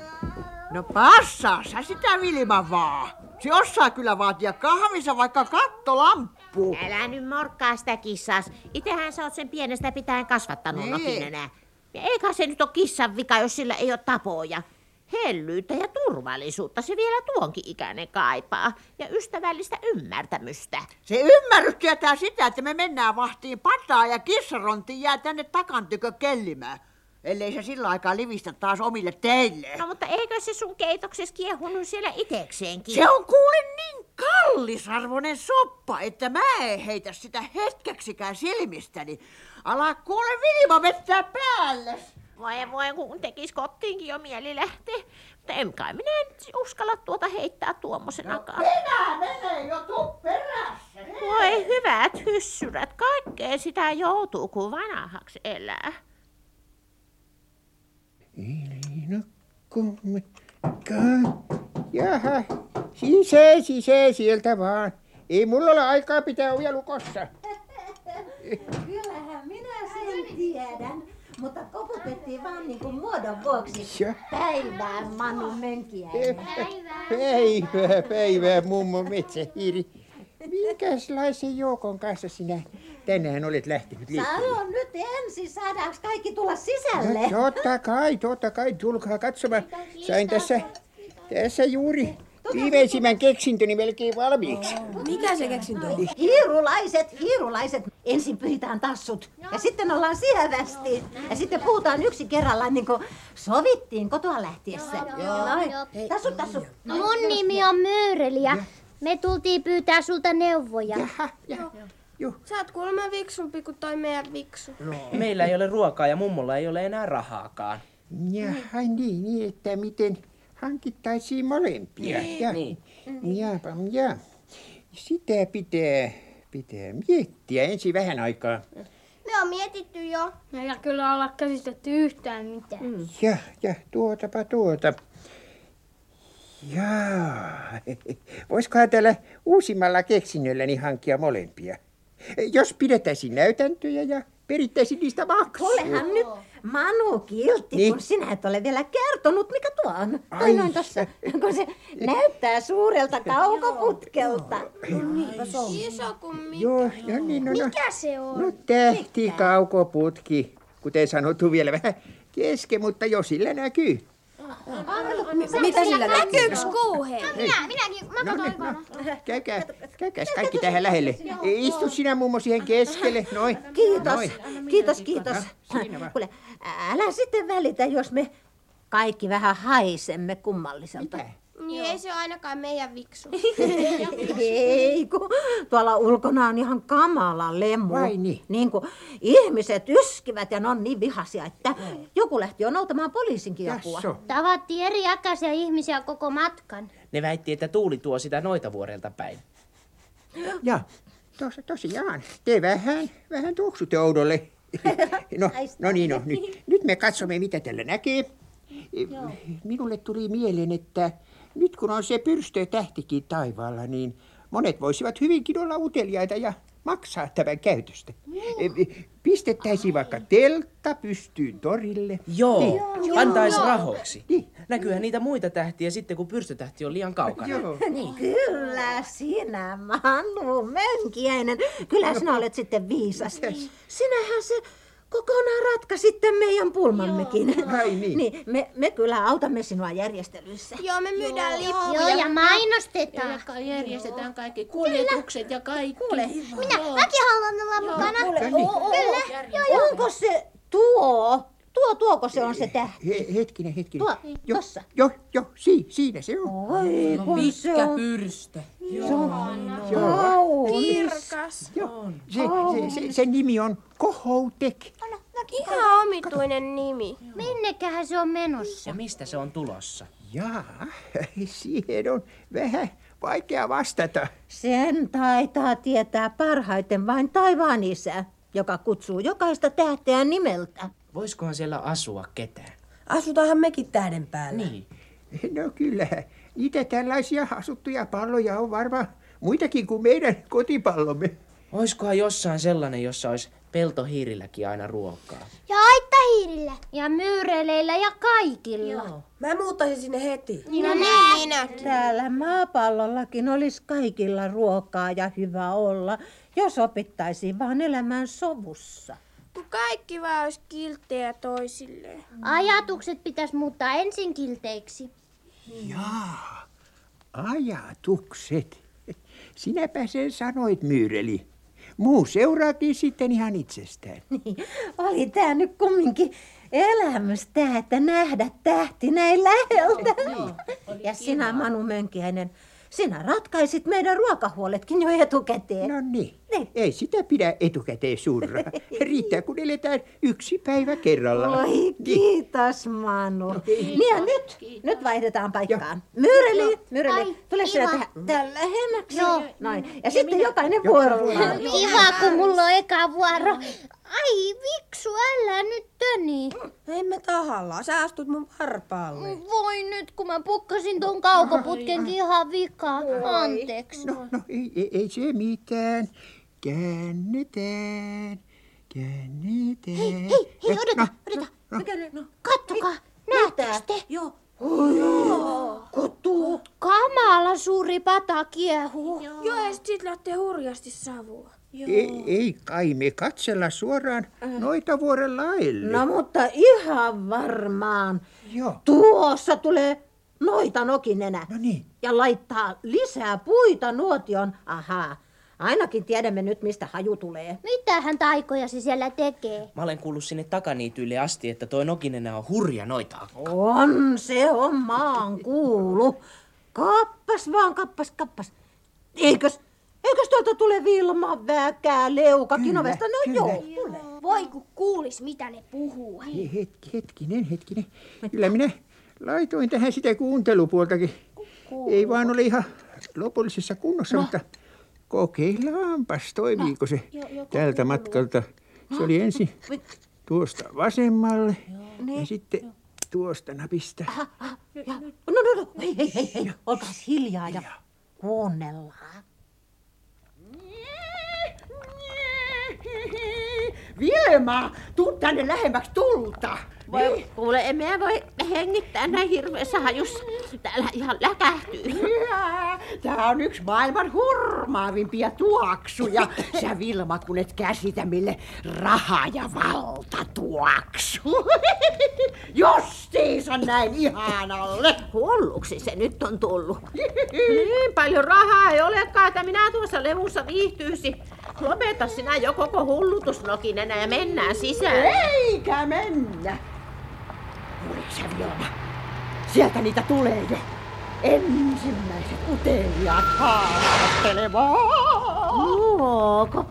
No passaa sä sitä Vilma vaan. Se osaa kyllä vaatia kahvissa vaikka kattolamppu. Älä nyt morkkaa sitä kissas. Itehän sä oot sen pienestä pitäen kasvattanut Niin. nokin enää. Ja eikä se nyt ole kissan vika, jos sillä ei ole tapoja. Hellyyttä ja turvallisuutta se vielä tuonkin ikäinen kaipaa. Ja ystävällistä ymmärtämystä. Se ymmärrys tietää sitä, että me mennään vahtiin pataa ja kissaronti jää tänne takan tykö kellimään. Ellei se sillä aikaa livistä taas omille teille. No mutta eikö se sun keitoksessa kiehunut siellä itekseenkin? Se on kuule niin kallisarvoinen soppa, että mä en heitä sitä hetkeksikään silmistäni. Ala kuule Vilma vettää päälle. Voi voi, kun tekis kotiinkin jo mieli lähteä. Mutta en kai minä nyt uskalla tuota heittää tuommoisenakaan. Minä menen jo tuu perässä. Voi hyvät hyssyrät, kaikkea sitä joutuu, kun vanhaksi elää. Ilinokumme. Jaha, sisään, sisään sieltä vaan. Ei mulla ole aikaa pitää ovia lukossa. Kyllähän minä sen tiedän. Mutta koputettiin vaan niin kuin muodon vuoksi. Päivää Manu Mönkiäinen. Päivää, päivää, mummo metsähiiri. Minkälaisen joukon kanssa sinä tänään olet lähtenyt liikkeelle? Sano nyt ensin, saadaanko kaikki tulla sisälle? No, totta kai, totta kai, tulkaa katsomaan. Sain tässä, tässä juuri Viimeisimmän keksintöni melkein valmiiksi. Mikä se keksintö on? Hiirulaiset, hiirulaiset. Ensin pyhitään tassut ja sitten ollaan sievästi. Ja sitten puhutaan yksi kerrallaan niin kuin sovittiin kotoa lähtiessä. Tassut, tassut. Mun nimi on Myyreli ja me tultiin pyytää sulta neuvoja. Sä oot kuulemma viksumpi kuin toi meidän viksu. Meillä ei ole ruokaa ja mummolla ei ole enää rahaakaan. Jaha, niin, niin, että miten hankittaisiin molempia. Niin, Ja, niin. Jaapa, ja. Sitä pitää, pitää miettiä ensin vähän aikaa. Me on mietitty jo. Me ei kyllä olla käsitetty yhtään mitään. Mm. Ja, ja tuotapa tuota. Jaa, voisikohan täällä uusimmalla keksinnölläni hankkia molempia? Jos pidettäisiin näytäntöjä ja perittäisiin niistä maksua. Olehan nyt Manu kiltti, Niin. kun sinä et ole vielä kertonut, mikä tuo on. Ai. noin tossa, kun se *laughs* näyttää suurelta kaukoputkelta. Iso kuin mikä. Joo, joo niin, no, no. Mikä se on? No tähti, kaukoputki, kuten sanottu vielä vähän kesken, mutta jo sillä näkyy. Mitä sillä näkyy? Näkyyks kuuhe? Minä, minäkin. No, niin, no. Käykää, käykääs kaikki tähän lähelle. Istu sinä mummo siihen keskelle, noin. Kiitos, kiitos, kiitos. No. Kuule, älä sitten välitä, jos me kaikki vähän haisemme kummalliselta. Niin ei se ole ainakaan meidän viksu. *laughs* Ei, kun tuolla ulkona on ihan kamala lemu. Vai niin? niin kuin ihmiset yskivät ja ne on niin vihaisia, että joku lähti jo noutamaan poliisinkin apua. Jasso. Tavattiin eri äkäisiä ihmisiä koko matkan. Ne väitti, että tuuli tuo sitä noita vuorelta päin. Ja tos, tosiaan, te vähän, vähän tuoksutte oudolle. *laughs* No, no niin, no, nyt, nyt me katsomme, mitä tällä näkee. Minulle tuli mieleen, että nyt kun on se pyrstö tähtikin taivaalla, niin monet voisivat hyvinkin olla uteliaita ja maksaa tämän käytöstä. Pistettäisiin vaikka teltta pystyyn torille. Joo, Niin. pantais rahoiksi. Näkyyhän niitä muita tähtiä sitten, kun pyrstötähti on liian kaukana. Joo. *laughs* Niin, kyllä sinä, Manu Mönkiäinen. Kyllä sinä olet sitten viisas. Sinähän se kokonaan ratkaisitte meidän pulmammekin. *laughs* Ai niin. niin me, me kyllä autamme sinua järjestelyissä. Joo, me myydään lippuja. Joo, ja mainostetaan. Ja järjestetään kaikki kuljetukset ja kaikki. Kuule, Minä, mäkin haluan olla mukana. Kyllä. Onko se tuo? Tuo, tuoko se on se tähti? He, hetkinen, hetkinen. Tuo, jo, tossa. jo, jo, si, siinä se on. Oi, kun se on pyrstö. kaunis. Kirkas. Joo, se, se, se, sen nimi on Kohoutek. Ihan omituinen nimi. Minnekähän se on menossa? Ja mistä se on tulossa? Jaa, *laughs* siihen on vähän vaikea vastata. Sen taitaa tietää parhaiten vain taivaan isä, joka kutsuu jokaista tähteä nimeltä. Voisikohan siellä asua ketään? Asutaanhan mekin tähden päällä. Niin. No kyllä, niitä tällaisia asuttuja palloja on varmaan muitakin kuin meidän kotipallomme. Oiskohan jossain sellainen, jossa olisi peltohiirilläkin aina ruokaa? Ja aittahiirillä. Ja myyreleillä ja kaikilla. Mä muuttaisin sinne heti. No niin, minäkin. Täällä maapallollakin olisi kaikilla ruokaa ja hyvä olla, jos opittaisiin vaan elämään sovussa. Kun kaikki vaan olisi kilttejä toisilleen. Ajatukset pitäisi muuttaa ensin kilteiksi. Jaa, ajatukset. Sinäpä sen sanoit, Myyreli. Muu seuraakin sitten ihan itsestään. Niin, oli tää nyt kumminkin elämystä, että nähdä tähti näin läheltä. Ja sinä, Manu Mönkiäinen, sinä ratkaisit meidän ruokahuoletkin jo etukäteen. No niin, ei sitä pidä etukäteen surraa. Riittää, kun eletään yksi päivä kerrallaan. Oi, kiitos Manu. Niin ja nyt, nyt vaihdetaan paikkaan. Myreli, Myreli, tule sinä tähän, tähän lähemmäksi. Joo. Noin. Ja sitten jokainen vuorollaan. Kiva, kun mulla on eka vuoro. Ai, viksu, älä nyt töni. Ei me tahalla. Sä astut mun varpaalle. Voi nyt, kun mä pukkasin ton kaukoputkenkin ihan vikaa. Anteeksi. No, no ei, ei, ei se mitään. Käännetään, käännetään. Hei, hei, Eh, odota, no, odota. no, Mikä nyt? No, Kattokaa, näettekö te? Joo. Oi, kutu. Kamala suuri pata kiehuu. Joo, ja sit lähtee hurjasti savua. Ei, ei kai me katsella suoraan noita vuoren laille. No mutta ihan varmaan. Joo. Tuossa tulee noita nokinenä. No niin. Ja laittaa lisää puita nuotion. Ahaa. Ainakin tiedämme nyt, mistä haju tulee. Mitähän taikoja se siellä tekee? Mä olen kuullut sinne takaniityille asti, että toi nokinenä on hurja noita. On, se on maan kuulu. Kappas vaan, kappas, kappas. Eikös, eikös tuolta tule Vilma, Väkää, Leuka, Kinovesta? No joo, tule. Voi kun kuulis, mitä ne puhuu. Hei, hetki, hetkinen, hetkinen. Kyllä minä laitoin tähän sitä kuuntelupuoltakin. Ei vaan ole ihan lopullisessa kunnossa, no. mutta kokeillaanpas, toimiiko se tältä matkalta. Se oli ensin tuosta vasemmalle ja sitten tuosta napista. No, no, no, hei, hei, hei, hei. olkaas hiljaa ja kuunnellaan. Vilma, tuu tänne lähemmäksi tulta. Voi, kuule, en minä voi hengittää näin hirveässä hajussa. Täällä ihan läkähtyy. Tämä on yksi maailman hurmaavimpia tuoksuja. Sä Vilma, kun et käsitä mille raha ja valta tuoksu. *laughs* Justiinsa näin ihanalle. Hulluksi se nyt on tullut. Niin paljon rahaa ei olekaan, että minä tuossa levussa viihtyysi. Lopeta sinä jo koko hullutusnokinenä ja mennään sisään. Eikä mennä. Kuuleeko sä Vilma? Sieltä niitä tulee jo. Ensimmäiset uteliaat haastelemaan. Luoko?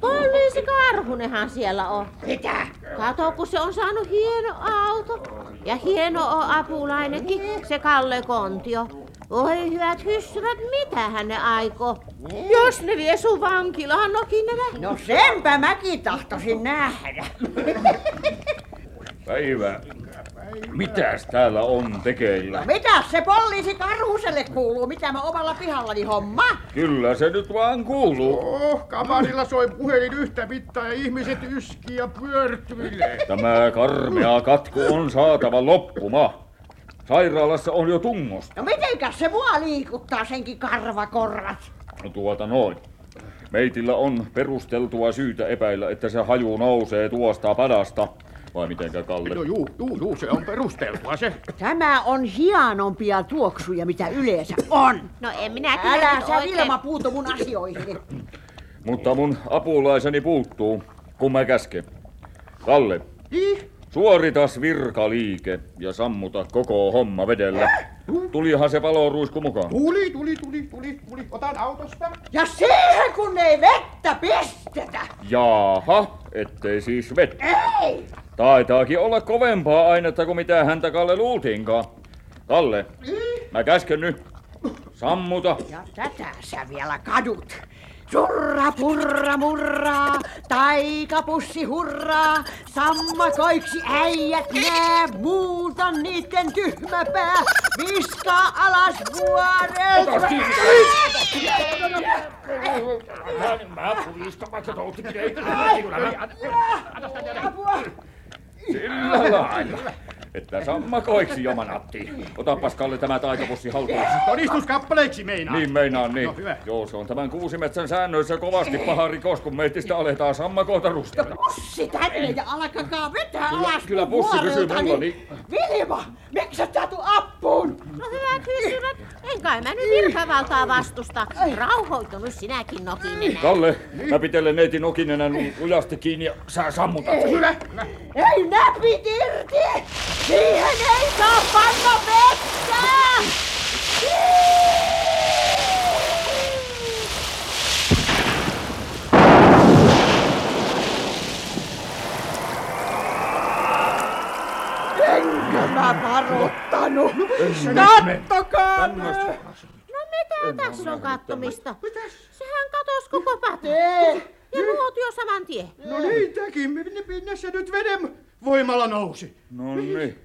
Poliisi Karhunenhan siellä on. Mitä? Kato, kun se on saanut hieno auto. Ja hieno on apulainenkin, se Kalle Kontio. Oi hyvät hyssyrät, mitä hän ne aikoo? Jos ne vie sun vankilaan nokinenä. No senpä mäkin tahtoisin nähdä. *laughs* Päivä. Mitäs täällä on tekeillä? Mitä se poliisi Karhuselle kuuluu? Mitä mä omalla pihallani homma? Kyllä se nyt vaan kuuluu. Oh, kamarilla soi puhelin yhtä mittaa ja ihmiset yski ja pyörtyilee. Tämä karmea katku on saatava loppuma. Sairaalassa on jo tungosta. No mitenkäs se mua liikuttaa senkin karvakorvat? No tuota noin. Meitillä on perusteltua syytä epäillä, että se haju nousee tuosta padasta. Vai mitenkä, Kalle? No juu, juu, juu, se on perusteltua se. Tämä on hienompia tuoksuja, mitä yleensä on. No en minä kyllä Älä sä oikein... Vilma puutu mun asioihin. Mutta mun apulaiseni puuttuu, kun mä käsken. Kalle, Niin? Suoritas virkaliike ja sammuta koko homma vedellä. Tulihan se paloruisku mukaan. Tuli, tuli, tuli, tuli, tuli. Otan autosta. Ja siihen kun ei vettä pistetä. Jaaha, ettei siis vettä. Ei! Taitaakin olla kovempaa ainetta kuin mitä häntä Kalle luultiinkaan. Kalle, mä käsken nyt. Sammuta. Ja tätä sä vielä kadut. Surra purra murraa, taikapussi hurraa, sammakoiksi äijät nää, muuta niitten tyhmäpää, viskaa alas vuoret. Mä puistan vaikka touttikin ei. Sillä lailla. Että sammakoiksi jomanatti. Otapas Kalle tämä taikapussi haltuun. Todistuskappaleiksi meinaa. Niin meinaan niin. No, hyvä. Joo, se on tämän kuusimetsän säännöissä kovasti paha rikos, kun meitistä aletaan sammakoita rustella. Pussi tänne ja alkakaa vetää Kyllä- alas kyllä pussi pysyy mulla, niin- Vilma, miksi et sä tuu appuun? No hyvät hyssyrät, en kai mä nyt virkavaltaa vastusta. Rauhoitunut sinäkin nokinenä. Kalle, mä pitelen neiti nokinenä lujasti kiinni ja sä sammutat. Hyvä. Ei näpit irti! Siihen ei saa panna vettä! Enkö mä varoittanut? Kattokaa! No mitä tässä on kattomista? Sehän katos koko. Tee! Ja nuotio saman tien. No niin teki, minne, minne se nyt veden voimalla nousi? No niin,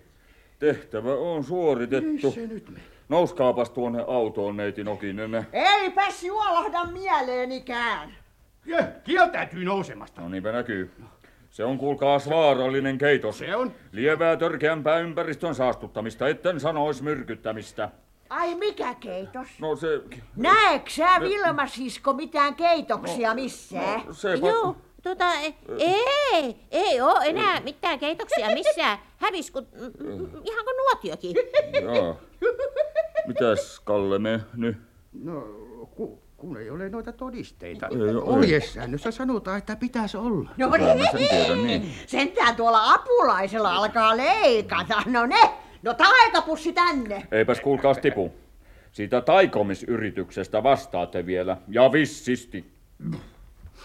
tehtävä on suoritettu. Se nyt meni. Nouskaapas tuonne autoon, neiti Nokinen. Eipäs juolahda mieleenikään. Ja, kieltäytyy nousemasta. No niinpä näkyy. Se on kuulkaas vaarallinen keitos. Se on. Lievää törkeämpää ympäristön saastuttamista, etten sanois myrkyttämistä. Ai mikä keitos? No se... Näetkö sä Vilma sisko mitään keitoksia missään? Se Joo, Tota, ei, ei oo enää mitään keitoksia missään. Hävis kun, ihan kuin nuotiokin. Joo. Mitäs Kalle me nyt? No, ku, kun ei ole noita todisteita. Ohjesäännössä sanotaan, että pitäisi olla. No mä sen tiedän, niin. Sentään tuolla apulaisella alkaa leikata. No ne, no taikapussi tänne. Eipäs kuulkaas tipu. Siitä taikomisyrityksestä vastaatte vielä. Ja vissisti.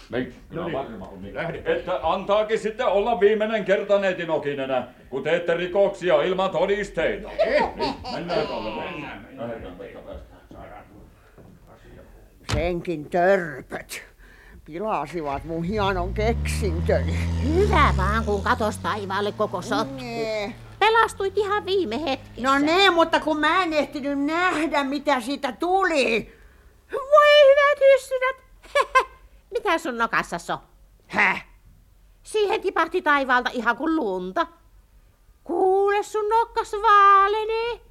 Me, kyllä varma on niin. Että antaakin sitten olla viimeinen kerta netin okinenä, kun teette rikoksia ilman todisteita. Niin, mennään Kalle, mennään. Lähdetään. Senkin törpöt. Pilasivat mun hienon keksintöni. Hyvä vaan, kun katos taivaalle koko sotku. Nee. Pelastuit ihan viime hetkessä. No ne, mutta kun mä en ehtinyt nähdä, mitä siitä tuli. Voi hyvät ystävät. *laughs* Mitä sun nokassa on? Häh? Siihen tipahti taivaalta ihan kuin lunta. Kuule, sun nokkas vaalenee.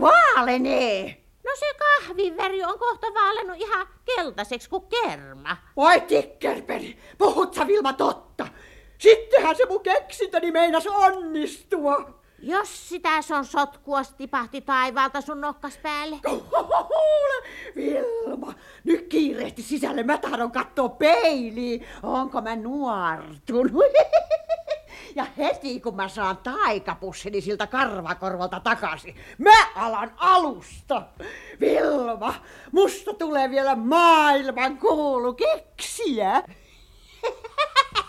Vaalenee. No se kahvin väri on kohta vaalennut ihan keltaiseksi kuin kerma. Voi tikkerperi, puhut sä Vilma totta? Sittenhän se mun keksintöni meinas onnistua. Jos sitä son sotkua tipahti taivaalta sun nokkas päälle. Kuule, Vilma, nyt kiirehti sisälle. Mä tahdon kattoo peiliin. Onko mä nuortunut? *laughs* Ja heti kun mä saan taikapussini siltä karvakorvalta takaisin, mä alan alusta. Vilma, musta tulee vielä maailman kuulu keksiä. *laughs*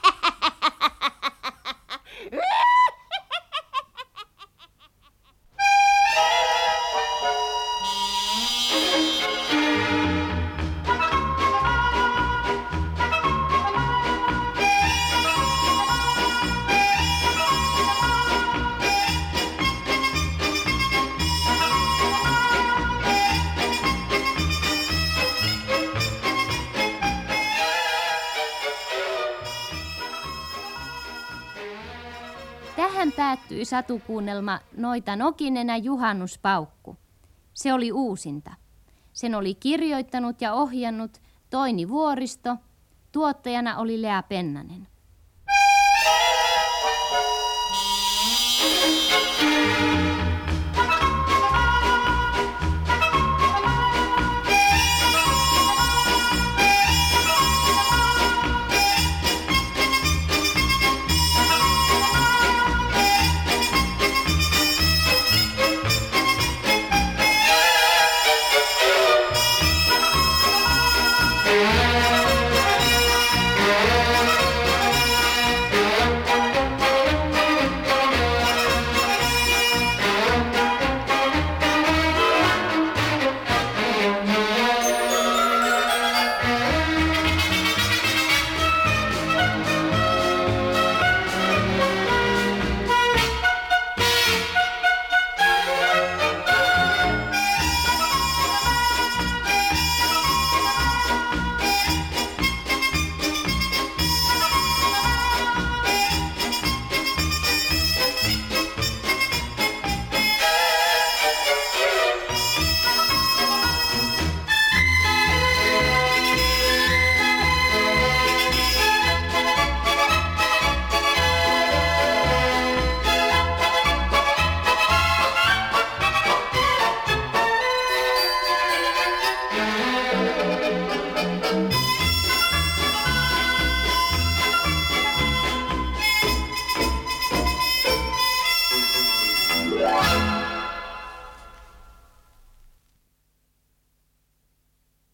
päättyi satukuunnelma Noita Nokinenä juhannuspaukku. Se oli uusinta. Sen oli kirjoittanut ja ohjannut Toini Vuoristo, tuottajana oli Lea Pennanen.